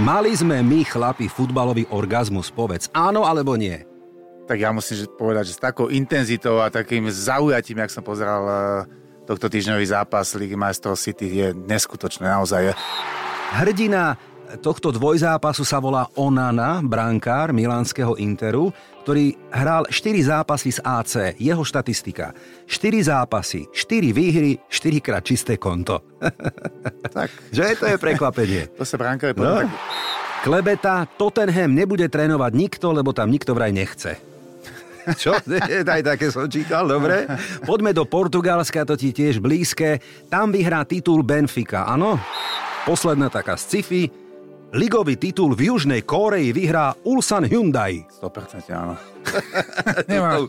Mali sme my, chlapi, futbalový orgazmus, povedz. Áno alebo nie? Tak ja musím povedať, že s takou intenzitou a takým zaujatím, jak som pozeral eh, tohto týždňový zápas Ligy majstrov City, je neskutočné naozaj. Hrdina tohto dvojzápasu sa volá Onana, brankár milánskeho Interu, ktorý hral 4 zápasy z AC. Jeho štatistika. 4 zápasy, 4 výhry, 4 krát čisté konto. Tak. Že to je prekvapenie. To sa bránkovi no. Klebeta, Tottenham nebude trénovať nikto, lebo tam nikto vraj nechce. Čo? Aj také som čítal, dobre. Poďme do Portugalska, to ti tiež blízke. Tam vyhrá titul Benfica, áno? Posledná taká sci-fi. Ligový titul v Južnej Kóreji vyhrá Ulsan Hyundai. 100% áno. Nemáš,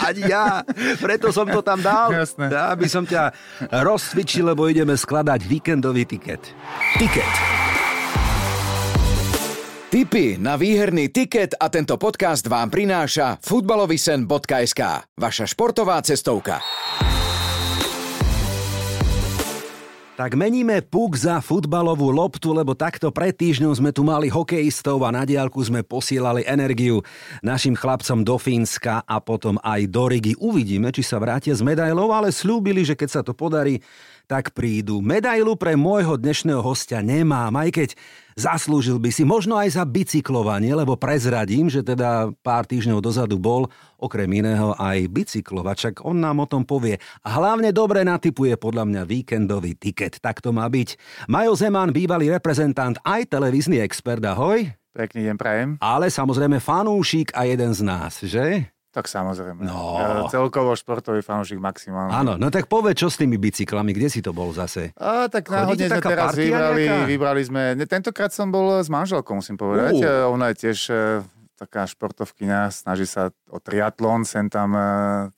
Ani ja, preto som to tam dal. Jasné. Aby som ťa rozcvičil, lebo ideme skladať víkendový tiket. Tiket. Tipy na výherný tiket a tento podcast vám prináša futbalovisen.sk, vaša športová cestovka. Tak meníme puk za futbalovú loptu, lebo takto pred týždňom sme tu mali hokejistov a na diálku sme posielali energiu našim chlapcom do Fínska a potom aj do Rigi. Uvidíme, či sa vrátia s medailou, ale slúbili, že keď sa to podarí, tak prídu. Medailu pre môjho dnešného hostia nemám, aj keď zaslúžil by si možno aj za bicyklovanie, lebo prezradím, že teda pár týždňov dozadu bol okrem iného aj bicyklovačak. On nám o tom povie. A hlavne dobre natypuje podľa mňa víkendový tiket. Tak to má byť. Majo Zeman, bývalý reprezentant, aj televízny expert, ahoj. Pekný deň prajem. Ale samozrejme fanúšik a jeden z nás, že? Tak samozrejme. No. Ja, celkovo športový fanúšik maximálne. Áno, no tak povedz, čo s tými bicyklami, kde si to bol zase? A, tak náhodne sme teraz vybrali, nejaká? vybrali sme, ne, tentokrát som bol s manželkou, musím povedať. Uh. Ona je tiež e, taká športovkyňa, snaží sa o triatlon, sem tam e,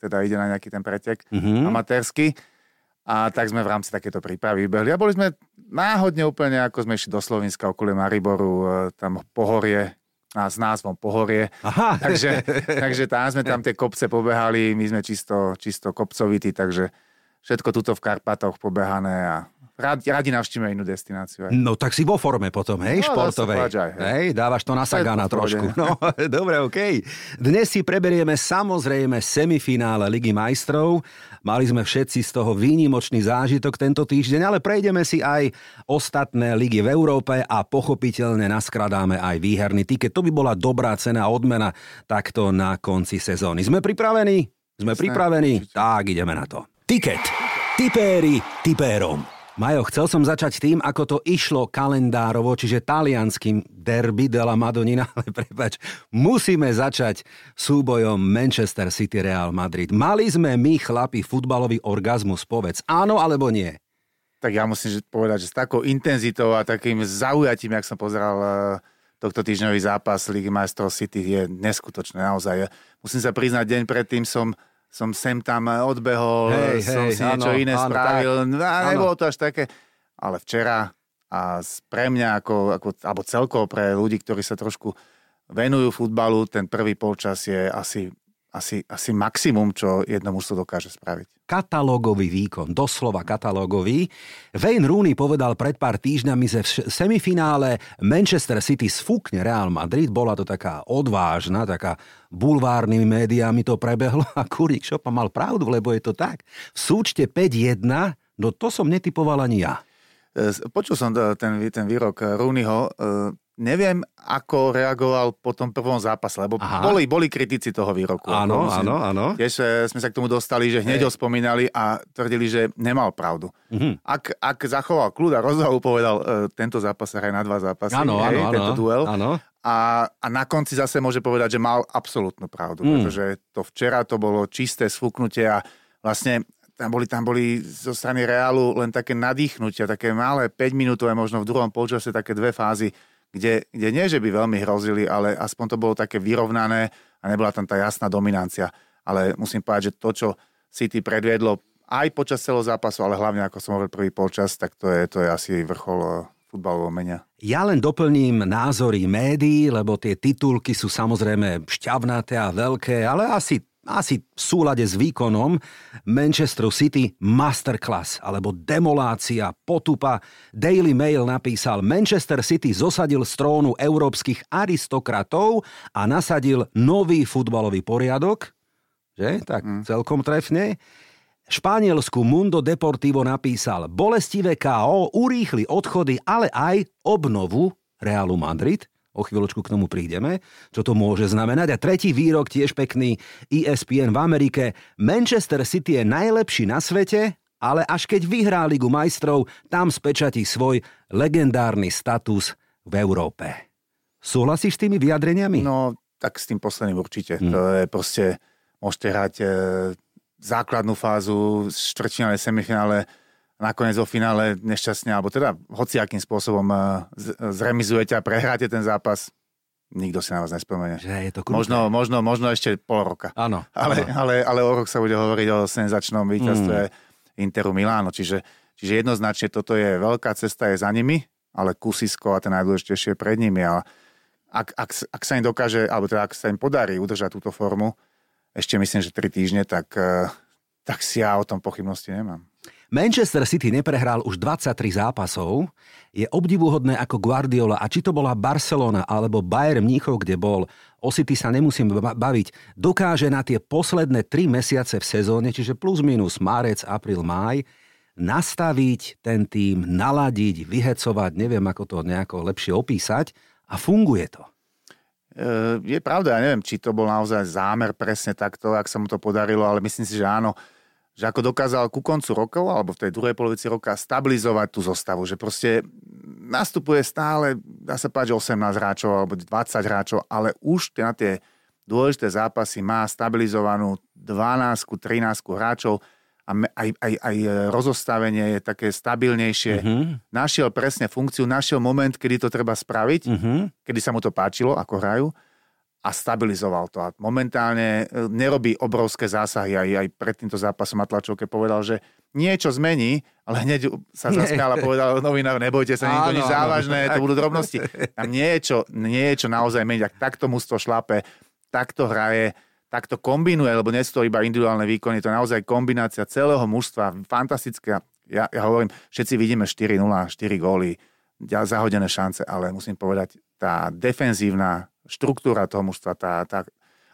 teda ide na nejaký ten pretek Mhm. amatérsky. A tak sme v rámci takéto prípravy vybehli. A boli sme náhodne úplne, ako sme išli do Slovenska okolie Mariboru, e, tam pohorie, a s názvom Pohorie. Aha, Takže, takže tam sme tam tie kopce pobehali, my sme čisto, čisto kopcovití, takže všetko tuto v Karpatoch pobehané a radi, radi navštívime inú destináciu. Aj. No tak si vo forme potom, hej, No, športovej. aj, hej. hej, dávaš to na Sagana trošku. No, dobre, okej. Dnes si preberieme samozrejme semifinále Ligy majstrov. Mali sme všetci z toho výnimočný zážitok tento týždeň, ale prejdeme si aj ostatné ligy v Európe a pochopiteľne naskradáme aj výherný tiket. To by bola dobrá cena a odmena takto na konci sezóny. Sme pripravení? Sme Jasné, pripravení? určite. Tak, ideme na to. Tiket. Tipéri tipérom. Majo, chcel som začať tým, ako to išlo kalendárovo, čiže talianským derby della Madonina, ale prepač, musíme začať súbojom Manchester City Real Madrid. Mali sme my, chlapi, futbalový orgazmus, povedz. Áno alebo nie? Tak ja musím povedať, že s takou intenzitou a takým zaujatím, jak som pozeral e, tohto týždňový zápas Ligy majstrov City, je neskutočné naozaj. Musím sa priznať, deň predtým som som sem tam odbehol, Hej, som hej, si niečo áno, iné áno, spravil. tak. No, a nebolo to až také. Ale včera a pre mňa, ako, ako, alebo celkovo pre ľudí, ktorí sa trošku venujú futbalu, ten prvý polčas je asi, asi, asi maximum, čo jedno mužstvo dokáže spraviť. katalógový výkon, doslova katalógový. Wayne Rooney povedal pred pár týždňami, že v semifinále Manchester City sfúkne Real Madrid. Bola to taká odvážna, taká bulvárnymi médiami to prebehlo a Kurík Šopa mal pravdu, lebo je to tak. V súčte 5-1, no to som netypoval ani ja. E, Počul som to- ten, ten výrok Rooneyho. Neviem, ako reagoval po tom prvom zápase, lebo Aha. boli, boli kritici toho výroku. Áno, Musím- áno, áno. Tiež e, sme sa k tomu dostali, že hneď ho spomínali a tvrdili, že nemal pravdu. Mhm. Ak, ak zachoval kľud a rozvahu, povedal, e, tento zápas hraje na dva zápasy, Áno, hej, áno, áno. tento duel. Áno. A, a na konci zase môže povedať, že mal absolútnu pravdu, Mm. pretože to včera to bolo čisté sfúknutie a vlastne tam boli, tam boli zo strany Reálu len také nadýchnutia, také malé 5 minútové, možno v druhom polčase také dve fázy, kde, kde nie, že by veľmi hrozili, ale aspoň to bolo také vyrovnané a nebola tam tá jasná dominancia. Ale musím povedať, že to, čo City predviedlo aj počas celého zápasu, ale hlavne, ako som hovoril, prvý polčas, tak to je, to je asi vrchol eh, futbalového menia. Ja len doplním názory médií, lebo tie titulky sú samozrejme šťavnaté a veľké, ale asi asi v súlade s výkonom Manchester City masterclass alebo demolácia, potupa. Daily Mail napísal Manchester City zosadil z trónu európskych aristokratov a nasadil nový futbalový poriadok. Že? Tak mm. celkom trefne. Španielsku Mundo Deportivo napísal bolestivé KO urýchli odchody, ale aj obnovu Realu Madrid. O chvíľočku k tomu prídeme, čo to môže znamenať. A tretí výrok, tiež pekný, ESPN v Amerike. Manchester City je najlepší na svete, ale až keď vyhrá Ligu majstrov, tam spečatí svoj legendárny status v Európe. Súhlasíš s tými vyjadreniami? No, tak s tým posledným určite. Hmm. To je proste, môžete hrať e, základnú fázu, štvrťfinále, semifinále, nakoniec vo finále nešťastne, alebo teda hociakým spôsobom eh, zremizujete a prehráte ten zápas, nikto si na vás nespomenie. Že je to možno, možno, možno ešte pol roka. Áno. Ale, áno. ale, ale o rok sa bude hovoriť o senzačnom víťazstve mm. Interu Miláno. Čiže, čiže jednoznačne toto je veľká cesta, je za nimi, ale kusisko a ten najdôležitejšie je pred nimi. Ale ak, ak, ak sa im dokáže, alebo teda ak sa im podarí udržať túto formu, ešte myslím, že 3 týždne, tak, eh, tak si ja o tom pochybnosti nemám. Manchester City neprehral už 23 zápasov. Je obdivuhodné ako Guardiola a či to bola Barcelona alebo Bayern Mníchov, kde bol, o City sa nemusím baviť, dokáže na tie posledné 3 mesiace v sezóne, čiže plus minus marec, apríl, máj, nastaviť ten tým, naladiť, vyhecovať, neviem ako to nejako lepšie opísať a funguje to. E, je pravda, ja neviem, či to bol naozaj zámer presne takto, ak sa mu to podarilo, ale myslím si, že áno, že ako dokázal ku koncu rokov, alebo v tej druhej polovici roka stabilizovať tú zostavu, že proste nastupuje stále, dá sa páť, 18 hráčov alebo 20 hráčov, ale už na tie dôležité zápasy má stabilizovanú 12 13 hráčov, a aj, aj, aj rozostavenie je také stabilnejšie. Uh-huh. Našiel presne funkciu, našiel moment, kedy to treba spraviť, uh-huh. kedy sa mu to páčilo, ako hrajú a stabilizoval to. A momentálne e, nerobí obrovské zásahy. Aj, aj pred týmto zápasom Atlačovke povedal, že niečo zmení, ale hneď sa zasmial a povedal novinár, nebojte sa, nie je to nič závažné, to budú drobnosti. Tam niečo, niečo naozaj meniť. Ak takto mužstvo šlape, takto hraje, takto kombinuje, lebo nie sú to iba individuálne výkony, to je naozaj kombinácia celého mužstva, fantastická. Ja, ja hovorím, všetci vidíme 4-0, 4 góly, zahodené šance, ale musím povedať, tá defenzívna štruktúra toho mužstva, tá, tá,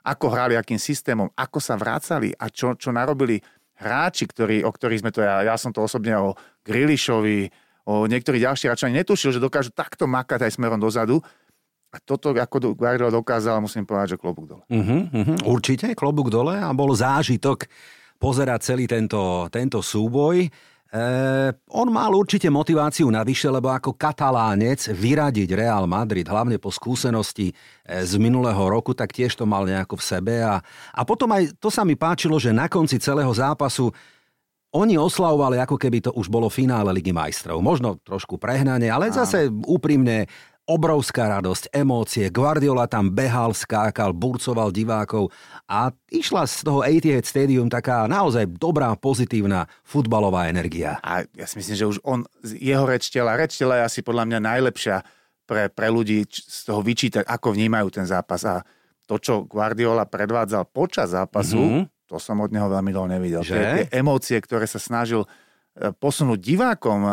ako hrali, akým systémom, ako sa vracali a čo, čo narobili hráči, ktorí, o ktorých sme to, ja, ja som to osobne o Grilišovi, o niektorých ďalších hráčov netušil, že dokážu takto makať aj smerom dozadu a toto, ako Guardiola dokázal, musím povedať, že klobúk dole. Uh-huh, uh-huh. Určite, klobúk dole a bol zážitok pozerať celý tento, tento súboj. E, on mal určite motiváciu navyše, lebo ako katalánec vyradiť Real Madrid, hlavne po skúsenosti e, z minulého roku, tak tiež to mal nejako v sebe. A, a potom aj to sa mi páčilo, že na konci celého zápasu oni oslavovali, ako keby to už bolo finále Ligy majstrov. Možno trošku prehnanie, ale zase úprimne obrovská radosť, emócie. Guardiola tam behal, skákal, burcoval divákov a išla z toho Etihad Stadium taká naozaj dobrá, pozitívna futbalová energia. A ja si myslím, že už on, jeho reč tela, reč tela je asi podľa mňa najlepšia pre, pre ľudí z toho vyčítať, ako vnímajú ten zápas. A to, čo Guardiola predvádzal počas zápasu, mm-hmm. to som od neho veľmi dlho nevidel. Že? Tie, tie emócie, ktoré sa snažil posunúť divákom,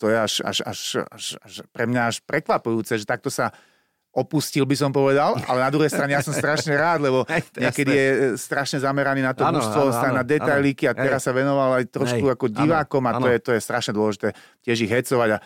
to je až, až, až, až, až pre mňa až prekvapujúce, že takto sa opustil, by som povedal, ale na druhej strane ja som strašne rád, lebo niekedy je e, strašne zameraný na to ano, mužstvo, ano, na detailíky a teraz sa venoval aj trošku Hej, ako divákom ano, a to je, to je strašne dôležité tiež ich hecovať a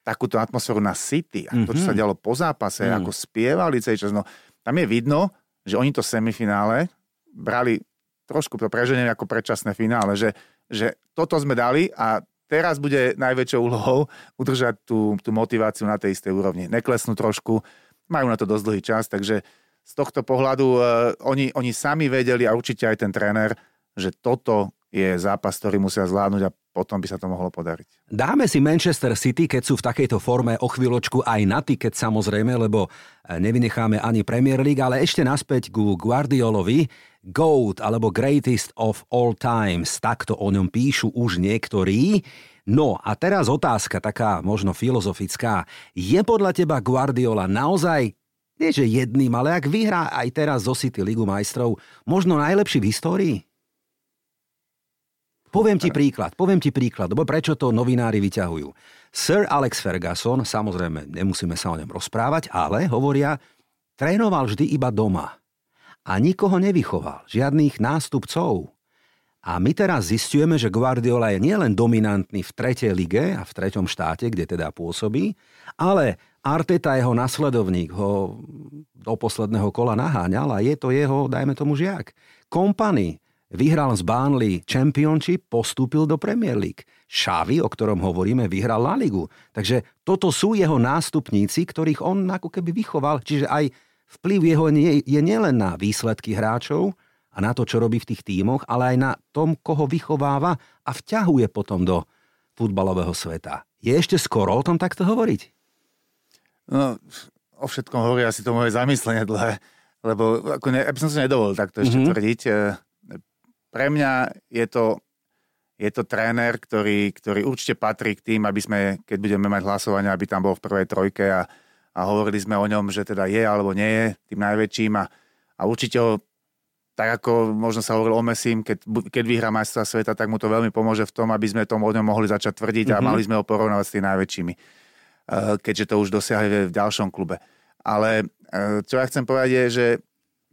takúto atmosféru na City a mm-hmm. to, čo sa mhm. dialo po zápase, mm. ako spievali celý čas, no tam je vidno, že oni to semifinále brali trošku to preženie ako predčasné finále, že že toto sme dali a teraz bude najväčšou úlohou udržať tú, tú motiváciu na tej istej úrovni. Neklesnú trošku, majú na to dosť dlhý čas, takže z tohto pohľadu uh, oni, oni sami vedeli a určite aj ten tréner, že toto je zápas, ktorý musia zvládnuť a potom by sa to mohlo podariť. Dáme si Manchester City, keď sú v takejto forme o chvíľočku aj na tiket samozrejme, lebo eh, nevynecháme ani Premier League, ale ešte naspäť ku Guardiolovi. GOAT alebo Greatest of All Times, takto o ňom píšu už niektorí. No a teraz otázka taká možno filozofická. Je podľa teba Guardiola naozaj nie že jedným, ale ak vyhrá aj teraz zo City Ligu majstrov, možno najlepší v histórii? Poviem ti príklad, poviem ti príklad, lebo prečo to novinári vyťahujú. Sir Alex Ferguson, samozrejme, nemusíme sa o ňom rozprávať, ale hovoria, trénoval vždy iba doma. A nikoho nevychoval, žiadnych nástupcov. A my teraz zistujeme, že Guardiola je nielen dominantný v tretej lige a v treťom štáte, kde teda pôsobí, ale Arteta, jeho nasledovník, ho do posledného kola naháňal a je to jeho, dajme tomu, žiak. Kompany, Vyhral z Burnley Championship, postúpil do Premier League. Xavi, o ktorom hovoríme, vyhral La Ligu. Takže toto sú jeho nástupníci, ktorých on ako keby vychoval. Čiže aj vplyv jeho nie, je nielen na výsledky hráčov a na to, čo robí v tých tímoch, ale aj na tom, koho vychováva a vťahuje potom do futbalového sveta. Je ešte skoro o tom takto hovoriť? No, o všetkom hovorí asi to moje zamyslenie dlhé, lebo ako ne, ja by som si nedovolil takto ešte mm-hmm. tvrdiť. Pre mňa je to, je to tréner, ktorý, ktorý určite patrí k tým, aby sme, keď budeme mať hlasovanie, aby tam bol v prvej trojke a, a hovorili sme o ňom, že teda je alebo nie je tým najväčším a, a určite ho tak ako možno sa hovoril o Messim, keď, keď vyhrá majstra sveta, tak mu to veľmi pomôže v tom, aby sme to o ňom mohli začať tvrdiť mm-hmm. a mhm. mali sme ho porovnávať s tými najväčšími, eh, keďže to už dosiahli v ďalšom klube. Ale eh, čo ja chcem povedať je, že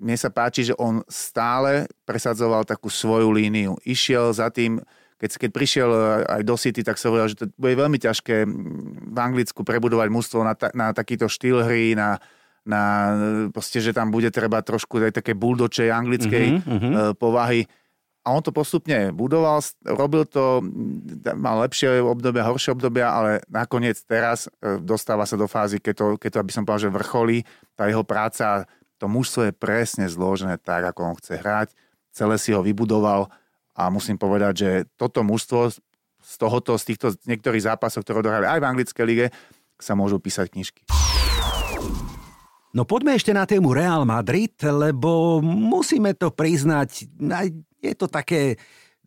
mne sa páči, že on stále presadzoval takú svoju líniu. Išiel za tým, keď, keď prišiel e, aj do City, tak sa hovoril, že to bude veľmi ťažké v Anglicku prebudovať mústvo na, ta, na takýto štýl hry, na, na proste, že tam bude treba trošku aj také buldočej anglickej mm-hmm. povahy. A on to postupne budoval, robil to, mal lepšie obdobia, horšie obdobia, ale nakoniec teraz e, dostáva sa do fázy, keď to, keď to aby som povedal, že vrcholí, tá jeho práca to mužstvo je presne zložené tak, ako on chce hrať. Celé si ho vybudoval a musím povedať, že toto mužstvo z tohoto, z týchto niektorých zápasov, ktoré dohrali aj v anglickej lige, sa môžu písať knižky. No poďme ešte na tému Real Madrid, lebo musíme to priznať, je to také,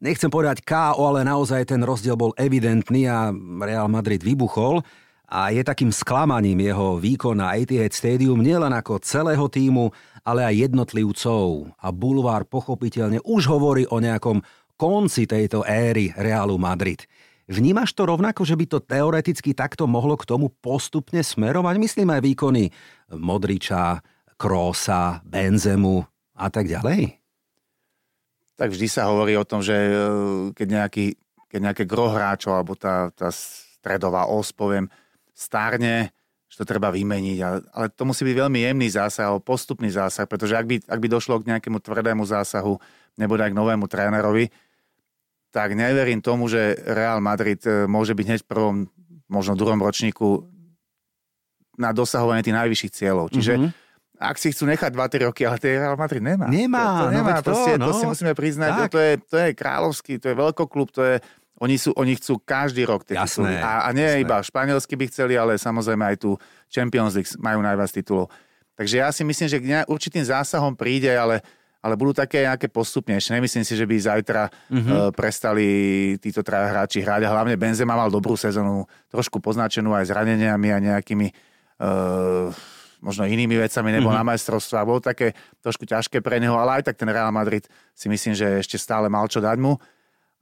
nechcem povedať KO, ale naozaj ten rozdiel bol evidentný a Real Madrid vybuchol a je takým sklamaním jeho výkon na Etihad Stadium nielen ako celého týmu, ale aj jednotlivcov. A Bulvár pochopiteľne už hovorí o nejakom konci tejto éry Realu Madrid. Vnímaš to rovnako, že by to teoreticky takto mohlo k tomu postupne smerovať? Myslím aj výkony Modriča, Krosa, Benzemu a tak ďalej? Tak vždy sa hovorí o tom, že e, keď, nejaký, keď nejaké gro hráčov alebo tá, tá stredová os, poviem, stárne, že to treba vymeniť. Ale to musí byť veľmi jemný zásah, postupný zásah, pretože ak by, ak by došlo k nejakému tvrdému zásahu, nebo aj k novému trénerovi, tak neverím tomu, že Real Madrid e, môže byť hneď v prvom, možno druhom ročníku na dosahovanie tých najvyšších cieľov. Čiže mm-hmm. ak si chcú nechať 2-3 roky, ale tie Real Madrid nemá. Nemá, to, to no nemá. To, proste, no. to si musíme priznať, že to je, to je kráľovský, to je veľkoklub, to je oni, sú, oni chcú každý rok tie jasné, tituly. A, a nie jasné. iba španielsky by chceli, ale samozrejme aj tu Champions League majú najviac titulov. Takže ja si myslím, že k určitým zásahom príde, ale, ale budú také nejaké postupnejšie. Nemyslím si, že by zajtra mm-hmm. prestali títo traja hráči hrať. A hlavne Benzema mal dobrú sezónu, trošku poznačenú aj zraneniami a nejakými uh, možno inými vecami, nebo mm-hmm. na majstrovstvá. Bolo také trošku ťažké pre neho, ale aj tak ten Real Madrid si myslím, že ešte stále mal čo dať mu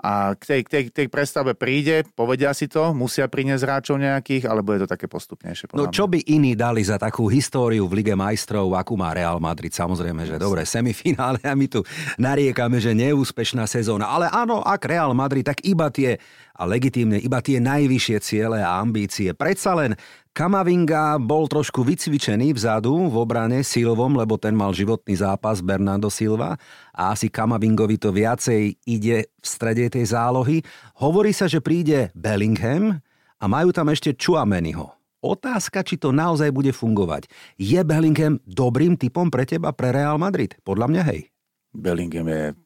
a k tej, k tej, k tej prestave príde, povedia si to, musia priniesť hráčov nejakých, alebo je to také postupnejšie? No čo by iní dali za takú históriu v Lige majstrov, akú má Real Madrid? Samozrejme, že dobre, semifinále a my tu nariekame, že neúspešná sezóna. Ale áno, ak Real Madrid, tak iba tie a legitímne iba tie najvyššie ciele a ambície. Predsa len Kamavinga bol trošku vycvičený vzadu v obrane Silvom, lebo ten mal životný zápas Bernardo Silva a asi Kamavingovi to viacej ide v strede tej zálohy. Hovorí sa, že príde Bellingham a majú tam ešte Chuameniho. Otázka, či to naozaj bude fungovať. Je Bellingham dobrým typom pre teba, pre Real Madrid? Podľa mňa hej. Bellingham je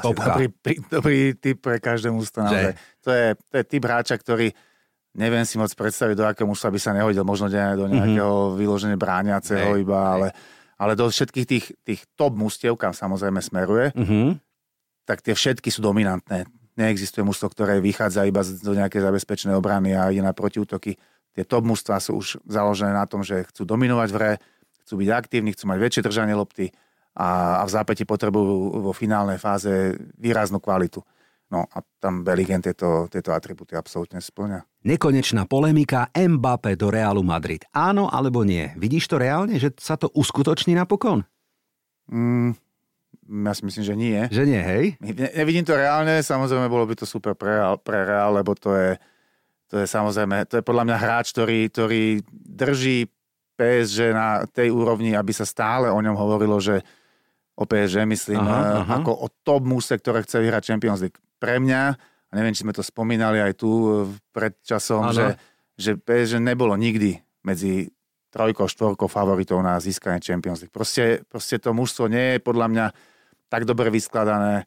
Topka. Dobrý, dobrý typ pre každé mústvo. To je, to je typ hráča, ktorý neviem si moc predstaviť, do akého mužstva by sa nehodil, možno do mhm. nejakého mm-hmm. vyložene brániaceho hey, iba, hey. ale, ale do všetkých tých, tých top mústiev, kam samozrejme smeruje, mm-hmm. tak tie všetky sú dominantné. Neexistuje mústvo, ktoré vychádza iba do nejakej zabezpečenej obrany a ide na protiútoky. Tie top mústva sú už založené na tom, že chcú dominovať v hre, chcú byť aktívni, chcú mať väčšie držanie lopty a, a v zápäti potrebujú vo finálnej fáze výraznú kvalitu. No a tam Bellingham tieto, tieto atributy absolútne splňa. Nekonečná polemika Mbappé do Realu Madrid. Áno alebo nie? Vidíš to reálne, že sa to uskutoční napokon? Mm, ja si myslím, že nie. Že nie, hej? Ne, nevidím to reálne, samozrejme bolo by to super pre pre Real lebo to je, to je samozrejme, to je podľa mňa hráč, ktorý, ktorý drží PSG na tej úrovni, aby sa stále o ňom hovorilo, že o PSG myslím, aha, aha. ako o top múse, ktoré chce vyhrať Champions League pre mňa, a neviem, či sme to spomínali aj tu e, pred časom, že, že PSG nebolo nikdy medzi trojkou, štvorkou favoritov na získanie Champions League. Proste, proste to mužstvo nie je podľa mňa tak dobre vyskladané, e,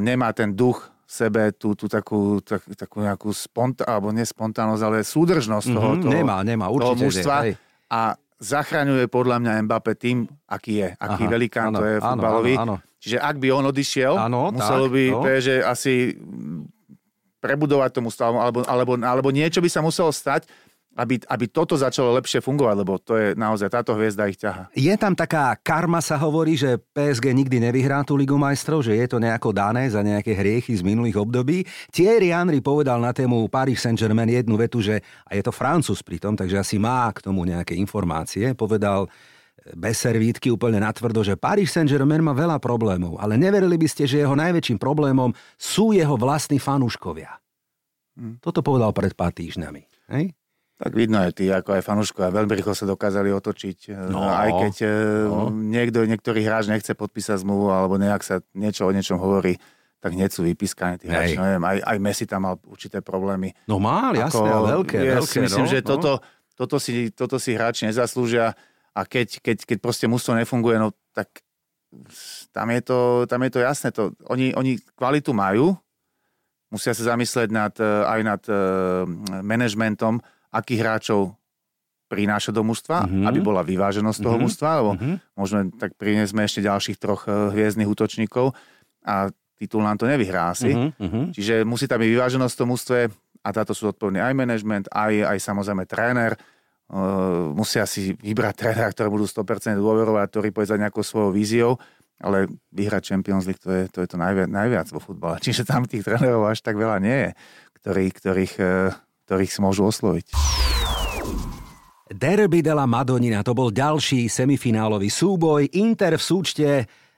nemá ten duch v sebe, tú, tú takú, tak, takú nejakú spontánnosť, alebo nespontánnosť, ale súdržnosť toho, mm-hmm, toho, nemá, nemá, určite, toho mužstva. Nie, a zachraňuje podľa mňa Mbappé tým, aký je, aký Aha, velikán áno, to je futbalový. Áno, áno. Čiže ak by on odišiel, áno, muselo tak, by no. PSG asi prebudovať tomu stavu, alebo, alebo, alebo niečo by sa muselo stať, aby, aby toto začalo lepšie fungovať, lebo to je naozaj, táto hviezda ich ťaha. Je tam taká karma, sa hovorí, že PSG nikdy nevyhrá tú Ligu majstrov, že je to nejako dané za nejaké hriechy z minulých období. Thierry Henry povedal na tému Paris Saint-Germain jednu vetu, že, a je to Francúz pritom, takže asi má k tomu nejaké informácie, povedal eh, bez servítky úplne natvrdo, že Paris Saint-Germain má veľa problémov, ale neverili by ste, že jeho najväčším problémom sú jeho vlastní fanúškovia. Hm. Toto povedal pred pár týždňami. Hej? Tak vidno aj ty, ako aj fanúškovia veľmi rýchlo sa dokázali otočiť. E, no, aj keď e, no. niekto, niektorý hráč nechce podpísať zmluvu alebo nejak sa niečo o niečom hovorí, tak hneď sú vypískaní tí hráči. Neviem, aj, aj Messi tam mal určité problémy. No mal, jasné, ako, veľké, ja veľké. Si myslím, no, že no. Toto, toto, si, toto si hráči nezaslúžia a keď, keď, keď proste mústvo nefunguje, no tak tam je to, tam je to jasné. To, oni, oni kvalitu majú, musia sa zamyslieť nad, e, aj nad manažmentom, akých hráčov prináša do mužstva, mm-hmm. aby bola vyváženosť toho mm-hmm. mužstva, lebo mm-hmm. môžeme tak priniesme ešte ďalších troch eh, hviezdnych útočníkov a titul nám to nevyhrá asi. Mm-hmm. Čiže musí tam byť vyváženosť v tom mužstve a táto sú odpovední aj management, aj, aj samozrejme tréner. Uh, musia si vybrať trénera, ktoré budú 100% dôverovať, ktorý pôjde za nejakou svojou víziou, ale vyhrať Champions League to je to, je to najviac, najviac vo futbale. Čiže tam tých trénerov až tak veľa nie je, ktorých, ktorých uh, ktorých si môžu osloviť. Derby della Madonina to bol ďalší semifinálový súboj. Inter v súčte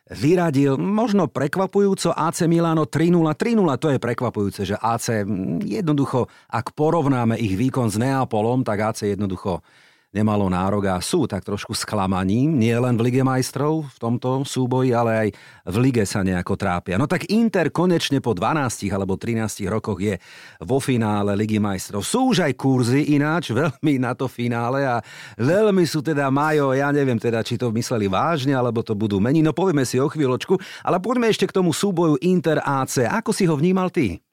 vyradil možno prekvapujúco AC Milano 3-0. 3-0 to je prekvapujúce, že AC jednoducho, ak porovnáme ich výkon s Neapolom, tak AC jednoducho nemalo nárok a sú tak trošku sklamaním, nie len v Lige majstrov v tomto súboji, ale aj v Lige sa nejako trápia. No tak Inter konečne po 12 alebo 13 rokoch je vo finále Ligy majstrov. Sú už aj kurzy ináč, veľmi na to finále a veľmi sú teda Majo, ja neviem teda, či to mysleli vážne, alebo to budú meniť. No povieme si o chvíľočku, ale poďme ešte k tomu súboju Inter AC. Ako si ho vnímal ty?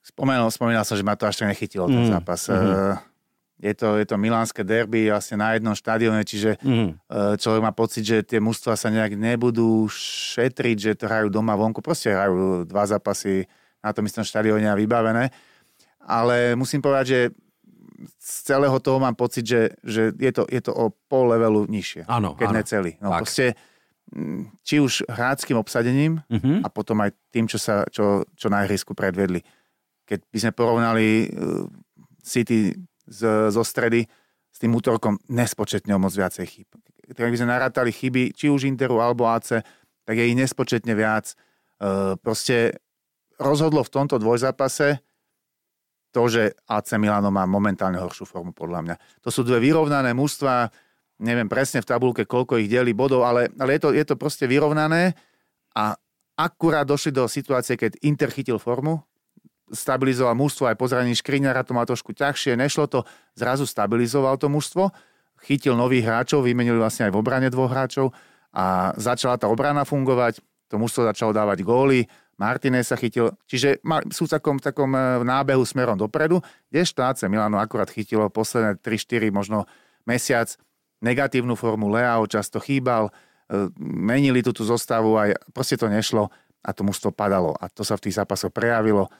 Spomenul, spomínal som, že ma to až tak nechytilo ten mm, zápas. Mm-hmm je to, je to milánske derby vlastne na jednom štadióne, čiže mm. človek má pocit, že tie mužstva sa nejak nebudú šetriť, že to hrajú doma vonku. Proste hrajú dva zápasy na tom istom štadióne a vybavené. Ale musím povedať, že z celého toho mám pocit, že, že je, to, je to o pol levelu nižšie. Áno, keď áno. ne celý. No, proste, mm, či už hráckým obsadením mm-hmm. a potom aj tým, čo, sa, čo, čo na ihrisku predvedli. Keď by sme porovnali uh, City z, zo stredy s tým útorkom nespočetne o moc viacej chyb. Keď by sme narátali chyby, či už Interu alebo AC, tak je ich nespočetne viac. E, proste rozhodlo v tomto dvojzápase to, že AC Milano má momentálne horšiu formu, podľa mňa. To sú dve vyrovnané mužstva, neviem presne v tabulke, koľko ich delí bodov, ale, ale je, to, je to proste vyrovnané a akurát došli do situácie, keď Inter chytil formu, stabilizoval mužstvo aj po zranení Škriňara, to má trošku ťažšie, nešlo to, zrazu stabilizoval to mužstvo, chytil nových hráčov, vymenili vlastne aj v obrane dvoch hráčov a začala tá obrana fungovať, to mužstvo začalo dávať góly, Martinez sa chytil, čiže sú v takom, takom e, nábehu smerom dopredu, kdežto AC Milano akurát chytilo posledné 3-4, možno mesiac, negatívnu formu Leao často chýbal, e, menili tú, zostavu a proste to nešlo a to mužstvo padalo. A to sa v tých zápasoch prejavilo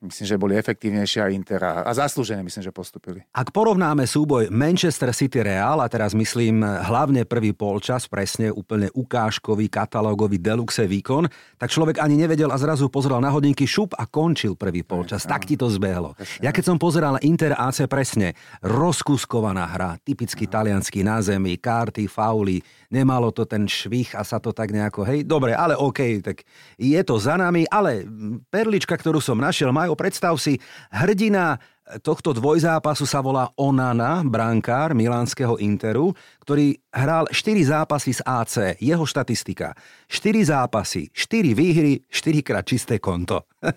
myslím, že boli efektívnejšie aj Inter a, a zaslúžene myslím, že postupili. Ak porovnáme súboj Manchester City Real, a teraz myslím hlavne prvý polčas, presne úplne ukážkový, katalógový deluxe výkon, tak človek ani nevedel a zrazu pozeral na hodinky šup a končil prvý polčas. Tak ti to zbehlo. Ja keď som pozeral Inter AC presne, rozkuskovaná hra, typicky talianský na zemi, karty, fauly, nemalo to ten švih a sa to tak nejako, hej, dobre, ale OK, tak je to za nami, ale perlička, ktorú som našiel, majú, predstav si, hrdina tohto dvojzápasu sa volá Onana, brankár milánskeho Interu, ktorý hral 4 zápasy z AC. Jeho štatistika. 4 zápasy, 4 výhry, 4 krát čisté konto.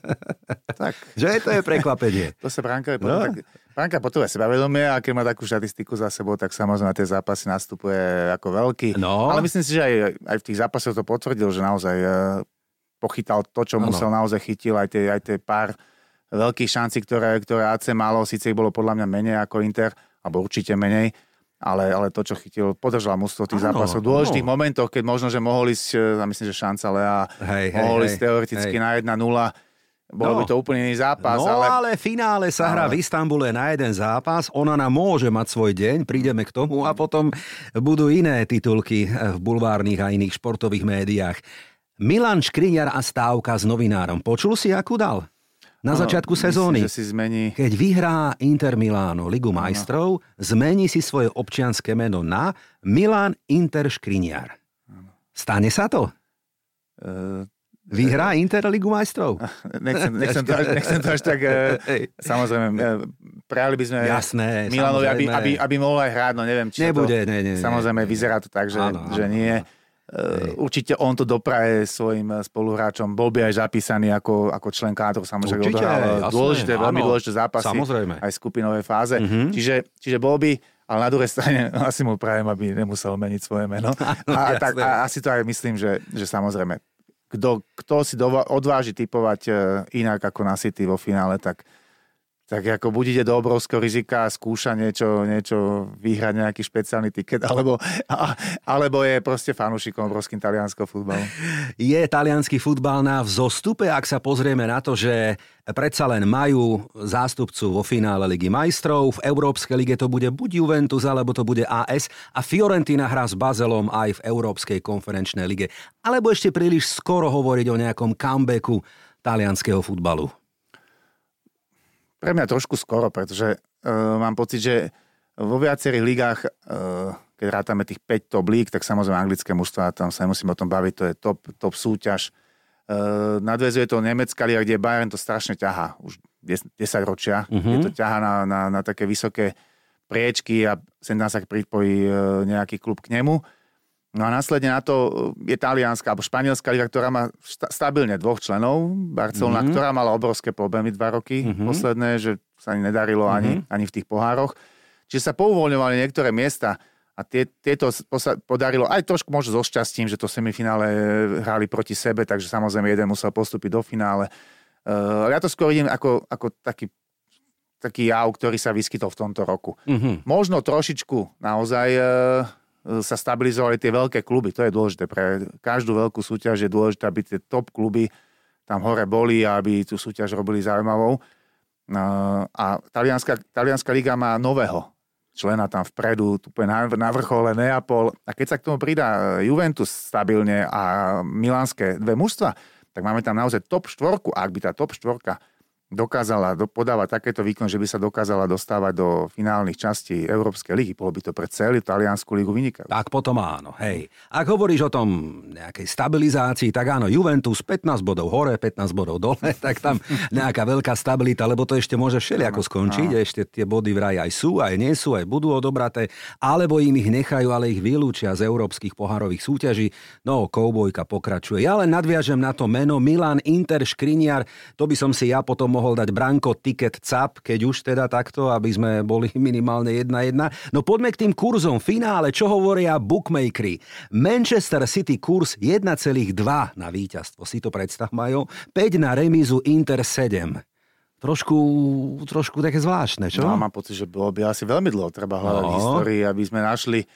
Tak. Že to je prekvapenie. to sa Branka no. tak, Branka potrebuje sebavedomie a keď má takú štatistiku za sebou, tak samozrejme tie zápasy nastupuje ako veľký. No. Ale myslím si, že aj, aj v tých zápasoch to potvrdil, že naozaj eh, pochytal to, čo ano. musel, naozaj chytil aj tie, aj tie pár veľkých šancí, ktoré, ktoré AC malo, síce ich bolo podľa mňa menej ako Inter, alebo určite menej, ale, ale to, čo chytil, podržal mústvo v tých zápasoch. V dôležitých no. momentoch, keď možno, že mohol ísť, a e, myslím, že šanca Lea, hej, mohol hej, ísť hej, teoreticky hej. na 1-0, bolo no. by to úplne iný zápas. No ale, ale finále sa hrá v Istambule na jeden zápas, ona nám môže mať svoj deň, prídeme k tomu a potom budú iné titulky v bulvárnych a iných športových médiách. Milan Škriňar a stávka s novinárom. Počul si, akú dal? na začiatku sezóny. Myslím, si zmení... Keď vyhrá Inter Miláno Ligu majstrov, zmení si svoje občianské meno na Milan Inter Škriniar. Stane sa to? Uh, Vyhrá Inter Ligu majstrov? Nechcem, nechcem, to, nechcem to až tak... Uh, samozrejme, uh, prejali by sme Jasné, Milanovi, aby, aby, aby mohol aj hrať, no neviem, či Nebude, to... ne, ne, samozrejme, vyzerá to tak, že, áno, že nie. Áno. Hej. Určite on to dopraje svojim spoluhráčom. Bol by aj zapísaný ako, ako člen kádru, samozrejme. Určite, jasné, dôležité, áno, veľmi dôležité zápasy. Samozrejme. Aj skupinovej fáze. Mm-hmm. Čiže, čiže bol by, ale na druhej strane asi mu prajem, aby nemusel meniť svoje meno. Áno, a, tak, a asi to aj myslím, že, že samozrejme. Kto, kto si dova, odváži typovať e, inak ako na City vo finále, tak tak ako budete do obrovského rizika a skúša niečo, niečo vyhrať nejaký špeciálny tiket, alebo, a, alebo je proste fanúšikom obrovským talianského futbalu. Je talianský futbal na vzostupe, ak sa pozrieme na to, že predsa len majú zástupcu vo finále Ligy majstrov, v Európskej lige to bude buď Juventus, alebo to bude AS a Fiorentina hrá s Bazelom aj v Európskej konferenčnej lige. Alebo ešte príliš skoro hovoriť o nejakom comebacku talianského futbalu. Pre mňa trošku skoro, pretože uh, mám pocit, že vo viacerých ligách, uh, keď rátame tých 5 top líg, tak samozrejme anglické mužstva, tam sa nemusím o tom baviť, to je top, top súťaž. Uh, nadvezuje to nemecká liga, kde Bayern to strašne ťahá, už 10, 10 ročia. Uh-huh. Je to ťahá na, na, na také vysoké priečky a sem sa pripojí nejaký klub k nemu. No a následne na to je talianská alebo španielská liga, ktorá má stabilne dvoch členov. Barcelona, mm-hmm. ktorá mala obrovské problémy dva roky mm-hmm. posledné, že sa ani nedarilo mm-hmm. ani, ani v tých pohároch. Čiže sa pouvoľňovali niektoré miesta a tie, tieto sa podarilo aj trošku možno so šťastím, že to semifinále hrali proti sebe, takže samozrejme jeden musel postúpiť do finále. Uh, ja to skôr idem ako, ako taký taký jav, ktorý sa vyskytol v tomto roku. Mm-hmm. Možno trošičku naozaj uh, sa stabilizovali tie veľké kluby. To je dôležité. Pre každú veľkú súťaž je dôležité, aby tie top kluby tam hore boli a aby tú súťaž robili zaujímavou. A talianská, talianská liga má nového člena tam vpredu, tu na, vrchole Neapol. A keď sa k tomu pridá Juventus stabilne a milánske dve mužstva, tak máme tam naozaj top štvorku. A ak by tá top štvorka dokázala podávať takéto výkon, že by sa dokázala dostávať do finálnych častí Európskej ligy. Bolo by to pre celú taliansku ligu vynikajúce. Tak potom áno, hej. Ak hovoríš o tom nejakej stabilizácii, tak áno, Juventus 15 bodov hore, 15 bodov dole, tak tam nejaká veľká stabilita, lebo to ešte môže všelijako skončiť. Áno. Ešte tie body vraj aj sú, aj nie sú, aj budú odobraté, alebo im ich nechajú, ale ich vylúčia z európskych pohárových súťaží. No, koubojka pokračuje. Ja len nadviažem na to meno Milan Inter Škriniar, to by som si ja potom mohol mohol dať Branko tiket CAP, keď už teda takto, aby sme boli minimálne 1-1. No poďme k tým kurzom. Finále, čo hovoria bookmakery? Manchester City kurz 1,2 na víťazstvo. Si to predstav, majú. 5 na remízu Inter 7 trošku, trošku také zvláštne, čo? No, mám pocit, že bolo by asi veľmi dlho treba hľadať no. histórii, aby sme našli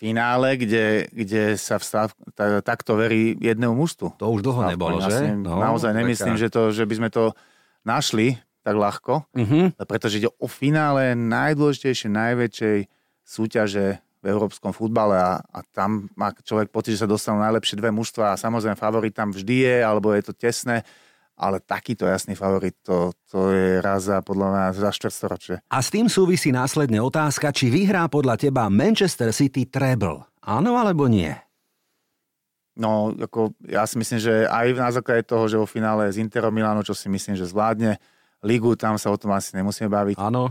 finále, kde, kde sa vstav, takto verí jednému mužstvu. To už dlho nebolo, že? No, naozaj nemyslím, že, to, že by sme to našli tak ľahko, Mhm. pretože ide o finále najdôležitejšej, najväčšej súťaže v európskom futbale a, a tam má človek pocit, že sa dostanú najlepšie dve mužstva a samozrejme favorit tam vždy je, alebo je to tesné, ale takýto jasný favorit, to, to je raz za podľa mňa za štvrtstoročie. A s tým súvisí následne otázka, či vyhrá podľa teba Manchester City treble. Áno alebo nie? No, ako, ja si myslím, že aj na základe toho, že vo finále z Interom Milano, čo si myslím, že zvládne, Ligu, tam sa o tom asi nemusíme baviť. Áno.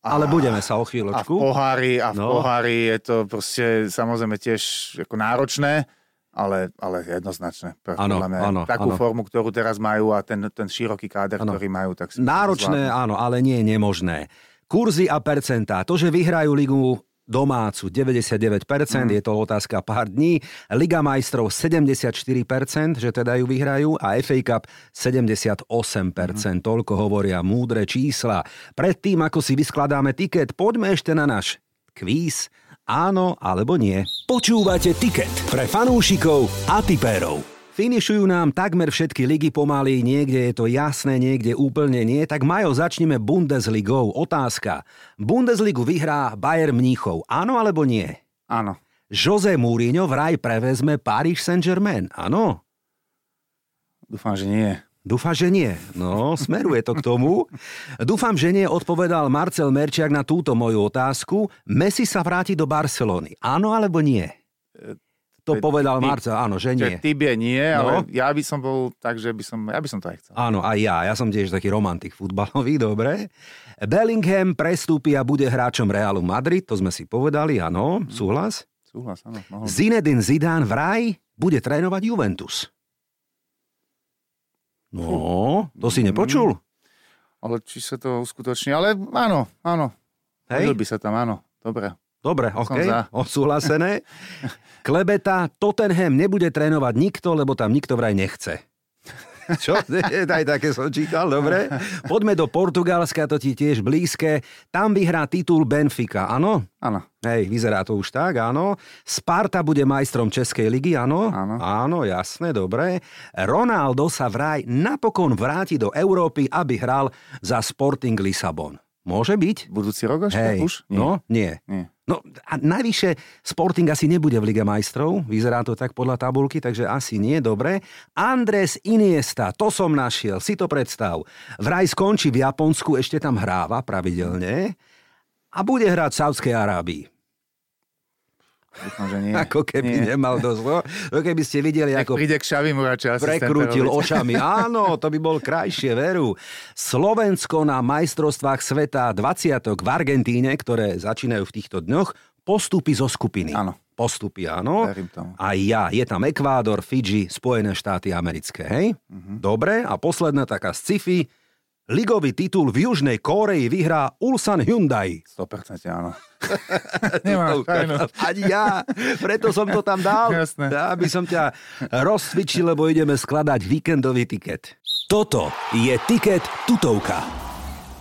A- Ale budeme sa o A v chvíľočku. pohári, a v No. pohári je to proste samozrejme tiež ako náročné, ale, ale jednoznačné. Áno, áno, Takú áno. formu, ktorú teraz majú a ten, ten široký káder, Áno. ktorý majú, tak Náročné, áno, ale nie je nemožné. Kurzy a percentá. To, že vyhrajú ligu domácu 99%, Mhm. je to otázka pár dní. Liga majstrov 74%, že teda ju vyhrajú a FA Cup 78%. Mhm. Toľko hovoria múdre čísla. Predtým, ako si vyskladáme tiket, poďme ešte na náš kvíz. Áno alebo nie. Počúvate tiket pre fanúšikov a tipérov. Finišujú nám takmer všetky ligy pomaly, niekde je to jasné, niekde úplne nie. Tak Majo, začneme Bundesligou. Otázka. Bundesligu vyhrá Bayern Mníchov. Áno alebo nie? Áno. Jose Mourinho vraj prevezme Paris Saint-Germain. Áno? Dúfam, že nie. Dúfam, že nie. No, smeruje to k tomu. Dúfam, že nie, odpovedal Marcel Merčiak na túto moju otázku. Messi sa vráti do Barcelony. Áno alebo nie? To ty- povedal ty- Marcel, áno, že nie. Typ je nie, No. ale ja by som bol tak, že by som, ja by som to aj chcel. Áno, aj ja. Ja som tiež taký romantik futbalový, dobre. Bellingham prestúpi a bude hráčom Realu Madrid, to sme si povedali, áno, súhlas. Súhlas, áno. Mohol. Zinedine Zidane vraj bude trénovať Juventus. No, to si nepočul? Ale či sa to uskutoční, ale áno, áno. Hej? Hej? by sa tam, áno. Dobre. Dobre, OK, odsúhlasené. Klebeta, Tottenham nebude trénovať nikto, lebo tam nikto vraj nechce. Čo? Aj také som čítal, dobre. Poďme do Portugalska, to ti tiež blízke. Tam vyhrá titul Benfica, áno? Áno. Hej, vyzerá to už tak, áno. Sparta bude majstrom Českej ligy, áno? Áno. Áno, jasné, dobre. Ronaldo sa vraj napokon vráti do Európy, aby hral za Sporting Lisabon. Môže byť? Budúci rok ešte? Hej, Už? Nie. no, nie. Nie. No a najvyššie Sporting asi nebude v Lige majstrov, vyzerá to tak podľa tabulky, takže asi nie, dobre. Andres Iniesta, to som našiel, si to predstav. Vraj skončí v Japonsku, ešte tam hráva pravidelne a bude hrať v Saudskej Arábii. Dúfam, že nie. Ako keby nie. nemal dosť. no. Keby ste videli, ako príde k Šavimu radšej prekrútil očami. Áno, to by bol krajšie, veru. Slovensko na majstrovstvách sveta 20 v Argentíne, ktoré začínajú v týchto dňoch, postupy zo skupiny. Áno. Postupy, áno. A ja. Je tam Ekvádor, Fidži, Spojené štáty americké, hej? Mhm. Dobre, a posledná taká sci-fi. Ligový titul v Južnej Kóreji vyhrá Ulsan Hyundai. 100% áno. Nemáš. Ani ja, preto som to tam dal, Jasné. aby som ťa rozcvičil, lebo ideme skladať víkendový tiket. Toto je tiket tutovka.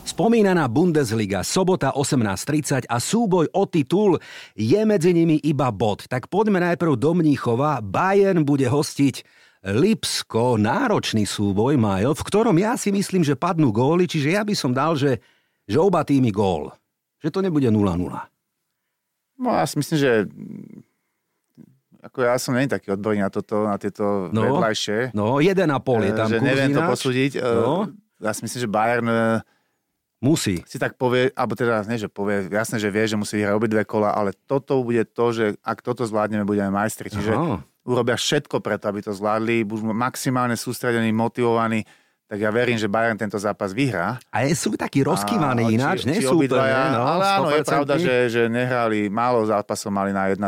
Spomínaná Bundesliga, sobota 18.30 a súboj o titul je medzi nimi iba bod. Tak poďme najprv do Mníchova. Bayern bude hostiť Lipsko, náročný súboj, Majo, v ktorom ja si myslím, že padnú góly, čiže ja by som dal, že, že oba týmy gól. Že to nebude 0-0. No ja si myslím, že mm, ako ja som není taký odborník na toto, na tieto No. vedľajšie. No, 1,5 je tam že neviem to posúdiť. No. No. Ja si myslím, že Bayern eh, Musí. si tak povie, alebo teda nie, že povie, jasné, že vie, že musí vyhrať obidve kola, ale toto bude to, že ak toto zvládneme, budeme majstri. Čiže Aha. Urobia všetko preto, aby to zvládli, budú maximálne sústredení, motivovaní, tak ja verím, že Bayern tento zápas vyhrá. A sú takí rozkývaní ináč, či- nie sú úplne, no, Ale áno, je 100%. pravda, že, že nehrali, málo zápasov mali na 1-0,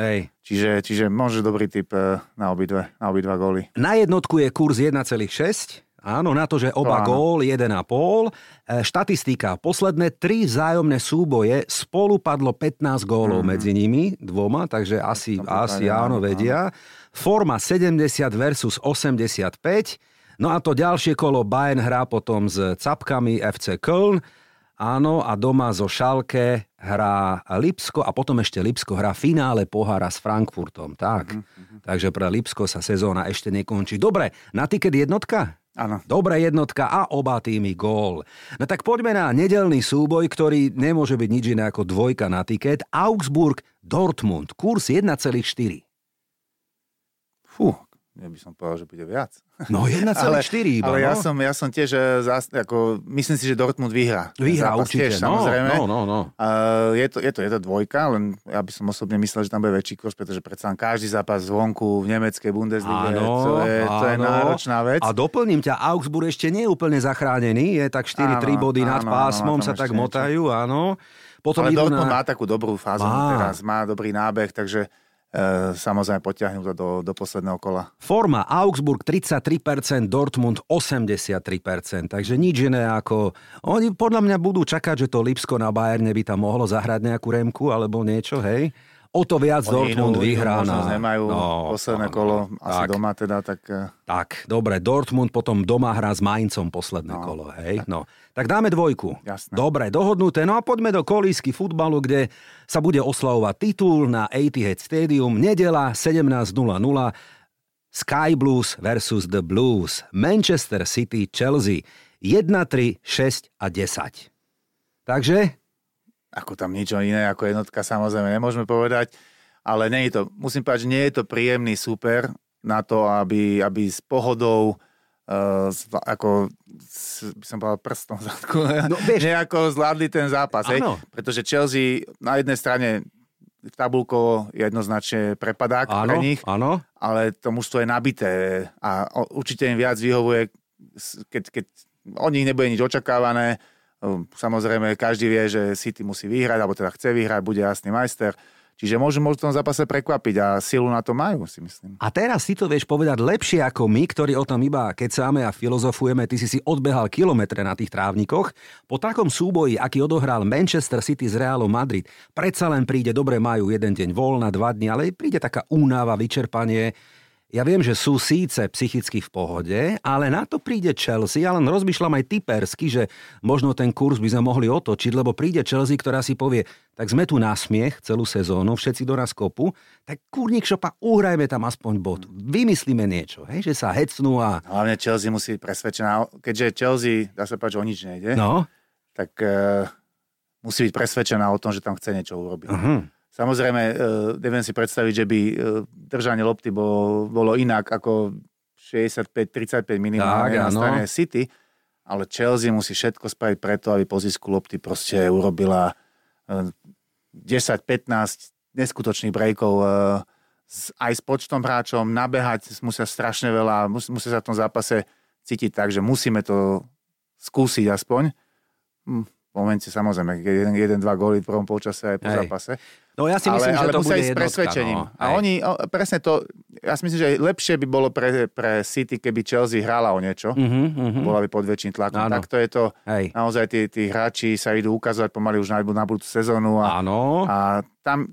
Hej. čiže, čiže môže dobrý typ eh, na obidve, na obidva góly. Na jednotku je kurz 1,6. Áno, na to, že oba To gól 1,5. E, Štatistika. Posledné tri vzájomné súboje spolu padlo 15 gólov Mhm. medzi nimi dvoma, takže asi, to asi áno, áno, vedia. Forma 70 versus 85. No a to ďalšie kolo Bayern hrá potom s Capkami FC Köln Áno, a doma zo Šalke hrá Lipsko a potom ešte Lipsko hrá finále pohára s Frankfurtom. Tak, mm-hmm. takže pre Lipsko sa sezóna ešte nekončí. Dobre, na tiket jednotka? Áno. Dobrá jednotka a oba týmy gól. No tak poďme na nedelný súboj, ktorý nemôže byť nič iné ako dvojka na tiket. Augsburg, Dortmund, kurs 1,4. Fú, ja by som povedal, že bude viac. No 1,4 ale, iba, ale no. ja, som, ja som tiež, eh, zás, ako, myslím si, že Dortmund vyhrá. Vyhrá určite, Tiež, no, samozrejme. no, no, no. Uh, je, to, je, to, je to dvojka, len ja by som osobne myslel, že tam bude väčší kurz, pretože predsa každý zápas zvonku v nemeckej Bundesliga, Áno, to, je, to je áno. náročná vec. A doplním ťa, Augsburg ešte nie je úplne zachránený, je tak 4-3 Áno, body nad áno, áno, pásmom tam sa tak ešte niečo. motajú, áno. Potom Ale Dortmund na... má takú dobrú fázu Má. teraz, má dobrý nábeh, takže e, samozrejme potiahnu to do, do posledného kola. Forma Augsburg 33%, Dortmund 83%, takže nič iné ako... Oni podľa mňa budú čakať, že to Lipsko na Bayerne by tam mohlo zahrať nejakú remku alebo niečo, hej? O to viac Oni Dortmund inú- vyhrá na... nemajú No, posledné no, kolo, no, asi tak. doma teda, tak e, Tak, dobre, Dortmund potom doma hrá s Mainzom posledné No, kolo, hej? No, tak dáme dvojku. Jasné. Dobre, dohodnuté. No a poďme do kolísky futbalu, kde sa bude oslavovať titul na Etihad Stadium. Nedela 17.00. Sky Blues versus The Blues. Manchester City, Chelsea. 1, 3, 6 a 10. Takže ako tam niečo iné ako jednotka samozrejme nemôžeme povedať, ale nie je to, musím povedať, že nie je to príjemný súper na to, aby, aby s pohodou uh, ako s, by som povedal prstom v zadku, No, vieš- nejako zvládli ten zápas. Hej? Pretože Chelsea na jednej strane tabulkovo jednoznačne prepadák áno, pre nich, áno. ale to mužstvo je nabité a určite im viac vyhovuje, keď, keď od nich nebude nič očakávané. Um, Samozrejme, každý vie, že City musí vyhrať, alebo teda chce vyhrať, bude jasný majster. Čiže môžu, môžu v tom zápase prekvapiť a silu na to majú, si myslím. A teraz si to vieš povedať lepšie ako my, ktorí o tom iba kecáme a filozofujeme. Ty si si odbehal kilometre na tých trávnikoch. Po takom súboji, aký odohral Manchester City z Realu Madrid, predsa len príde, dobre majú jeden deň voľna, dva dni, ale príde taká únava, vyčerpanie. Ja viem, že sú síce psychicky v pohode, ale na to príde Chelsea, ale rozmýšľam aj typersky, že možno ten kurz by sme mohli otočiť, lebo príde Chelsea, ktorá si povie, tak sme tu na smiech celú sezónu, všetci do nás kopu, tak kurník šopa, uhrajme tam aspoň bod. Vymyslíme niečo, hej, že sa hecnú a... Hlavne Chelsea musí byť presvedčená, keďže Chelsea, dá sa povedať, že o nič nejde, No, tak uh, musí byť presvedčená o tom, že tam chce niečo urobiť. uh-huh. Samozrejme, uh, neviem si predstaviť, že by uh, držanie lopty bolo, bolo inak ako 65-35 minimálne Tak, na strane City, ale Chelsea musí všetko spraviť preto, aby po zisku lopty proste urobila uh, 10-15 neskutočných breakov aj s počtom hráčom, nabehať musia strašne veľa, mus, musia sa v tom zápase cítiť tak, že musíme to skúsiť aspoň. Momente samozrejme, keď jeden, jeden, dva góly v prvom polčase aj po Hej. zápase. No ja si myslím, ale, že ale to bude ísť s jednotka, presvedčením. no. a oni, o, presne to, ja si myslím, že lepšie by bolo pre, pre City, keby Chelsea hrala o niečo. Uh-huh, uh-huh. Bola by pod väčším tlakom. Áno. Takto je to, Hej. naozaj tí, tí hráči sa idú ukazovať pomaly už na, na budúcu sezónu a, Áno. a tam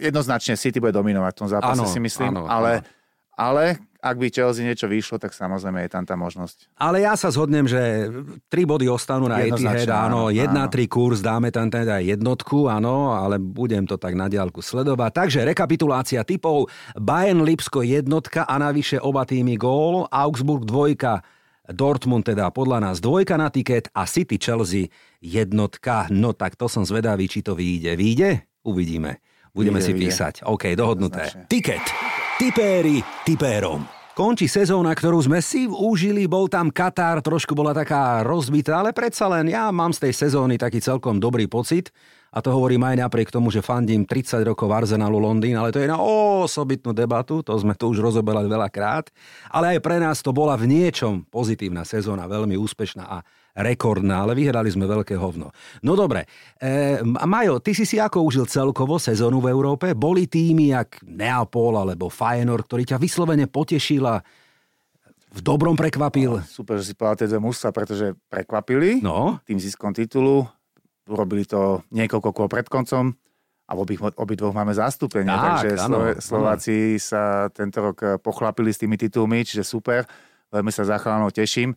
jednoznačne City bude dominovať v tom zápase, Áno, si myslím. áno, ale, áno. ale ak by Chelsea niečo vyšlo, tak samozrejme je tam tá možnosť. Ale ja sa zhodnem, že tri body ostanú na Etihad, áno, áno, 1-3 kurz, dáme tam teda jednotku, áno, ale budem to tak na diálku sledovať. Takže rekapitulácia typov, Bayern Lipsko jednotka a navyše oba týmy gól, Augsburg dvojka, Dortmund teda podľa nás dvojka na tiket a City Chelsea jednotka. No tak to som zvedavý, či to vyjde. Vyjde? Uvidíme. Budeme Vyjde, si vyjde. písať. OK, dohodnuté. Tiket. Tipéri tipérom. Končí sezóna, ktorú sme si užili, bol tam Katar, trošku bola taká rozbitá, ale predsa len ja mám z tej sezóny taký celkom dobrý pocit a to hovorím aj napriek tomu, že fandím 30 rokov Arsenalu Londýn, ale to je na osobitnú debatu, to sme tu už rozoberali veľakrát, ale aj pre nás to bola v niečom pozitívna sezóna, veľmi úspešná a rekordná, ale vyhrali sme veľké hovno. No dobre, e, Majo, ty si si ako užil celkovo sezónu v Európe? Boli týmy jak Neapol alebo Feyenoord, ktorý ťa vyslovene potešil a v dobrom prekvapil? Super, že si povedal tie dve mužstva, pretože prekvapili No, tým ziskom titulu. Urobili to niekoľko kôl pred koncom a v obých, obidvoch máme zastúpenie. Tak, takže áno, Slove, áno. Slováci sa tento rok eh, pochlapili s tými titulmi, čiže super. Veľmi sa za teším.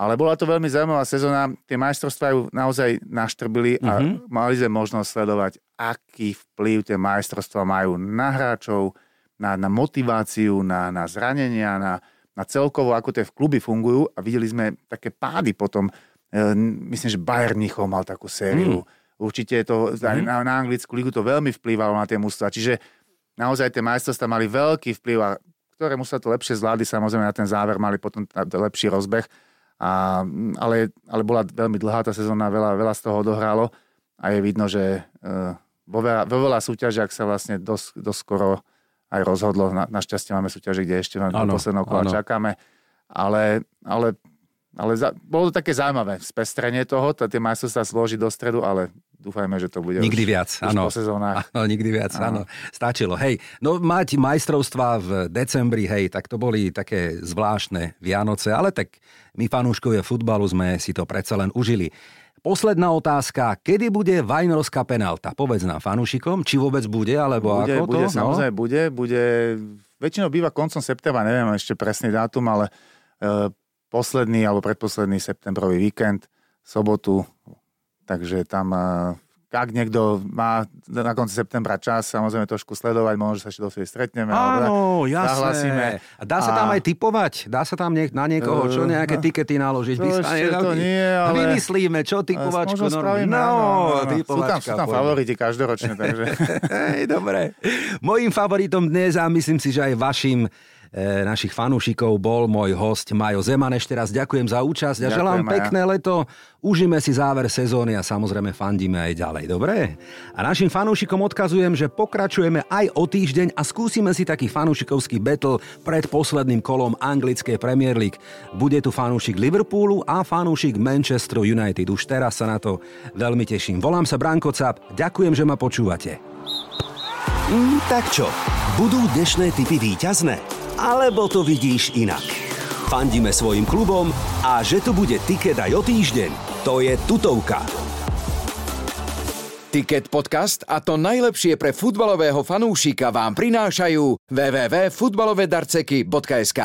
Ale bola to veľmi zaujímavá sezóna. Tie majstrovstvá ju naozaj naštrbili a mm-hmm. mali sme možnosť sledovať, aký vplyv tie majstrovstvá majú na hráčov, na, na motiváciu, na, na zranenia, na, na celkovo, ako tie v kluby fungujú a videli sme také pády potom. E, myslím, že Bayern Mnichov mal takú sériu. Mm. Určite to, mm. na, na anglickú ligu to veľmi vplyvalo na tie mužstva. Čiže naozaj tie majstrovstvá mali veľký vplyv a ktoré mužstva to lepšie zvládli, samozrejme na ten záver mali potom lepší rozbeh. A, ale, ale bola veľmi dlhá tá sezóna, veľa, veľa z toho odohralo a je vidno, že uh, vo veľa, vo veľa súťažiach sa vlastne dosť, dosť skoro aj rozhodlo. Na, našťastie máme súťaže, kde ešte len posledného kola čakáme. Ale, ale ale za, bolo to také zaujímavé spestrenie toho, tie majstrovstvá zloží do stredu, ale dúfajme, že to bude nikdy už, viac, už áno. po sezónach. Áno, nikdy viac, áno. áno. Stačilo. Hej, no mať majstrovstvá v decembri, hej, tak to boli také zvláštne Vianoce, ale tak my fanúškovia futbalu sme si to predsa len užili. Posledná otázka. Kedy bude Vajnorská penálta? Povedz nám fanúšikom, či vôbec bude, alebo bude, ako bude, to? Samozrejme, no? bude, bude. Väčšinou býva koncom septembra, neviem ešte presný dátum, ale e, posledný alebo predposledný septembrový víkend, sobotu, takže tam eh, ak niekto má na konci septembra čas, samozrejme trošku sledovať, možno, že sa ešte dosť stretneme. Áno, jasné. A dá sa tam aj typovať? Dá sa tam niek- na niekoho, čo nejaké uh, tikety naložiť? To, ešte to nie, ale... Vymyslíme, čo typovačku. No, spravíme, no, no, sú tam, sú tam favoriti každoročne, takže... Hej, dobre. Mojím favoritom dnes a myslím si, že aj vašim E, našich fanúšikov bol môj host Majo Zeman. Ešte raz ďakujem za účasť a ďakujem, želám Maja. pekné leto. Užíme si záver sezóny a samozrejme fandíme aj ďalej, dobre? A našim fanúšikom odkazujem, že pokračujeme aj o týždeň a skúsime si taký fanúšikovský battle pred posledným kolom anglickej Premier League. Bude tu fanúšik Liverpoolu a fanúšik Manchester United. Už teraz sa na to veľmi teším. Volám sa Branko Cap, ďakujem, že ma počúvate. Mm, tak čo, budú dnešné typy výťazné? Alebo to vidíš inak. Fandíme svojim klubom a že tu bude tiket aj o týždeň, to je tutovka. Ticket podcast a to najlepšie pre futbalového fanúšika vám prinášajú www.futbalovedarceky.sk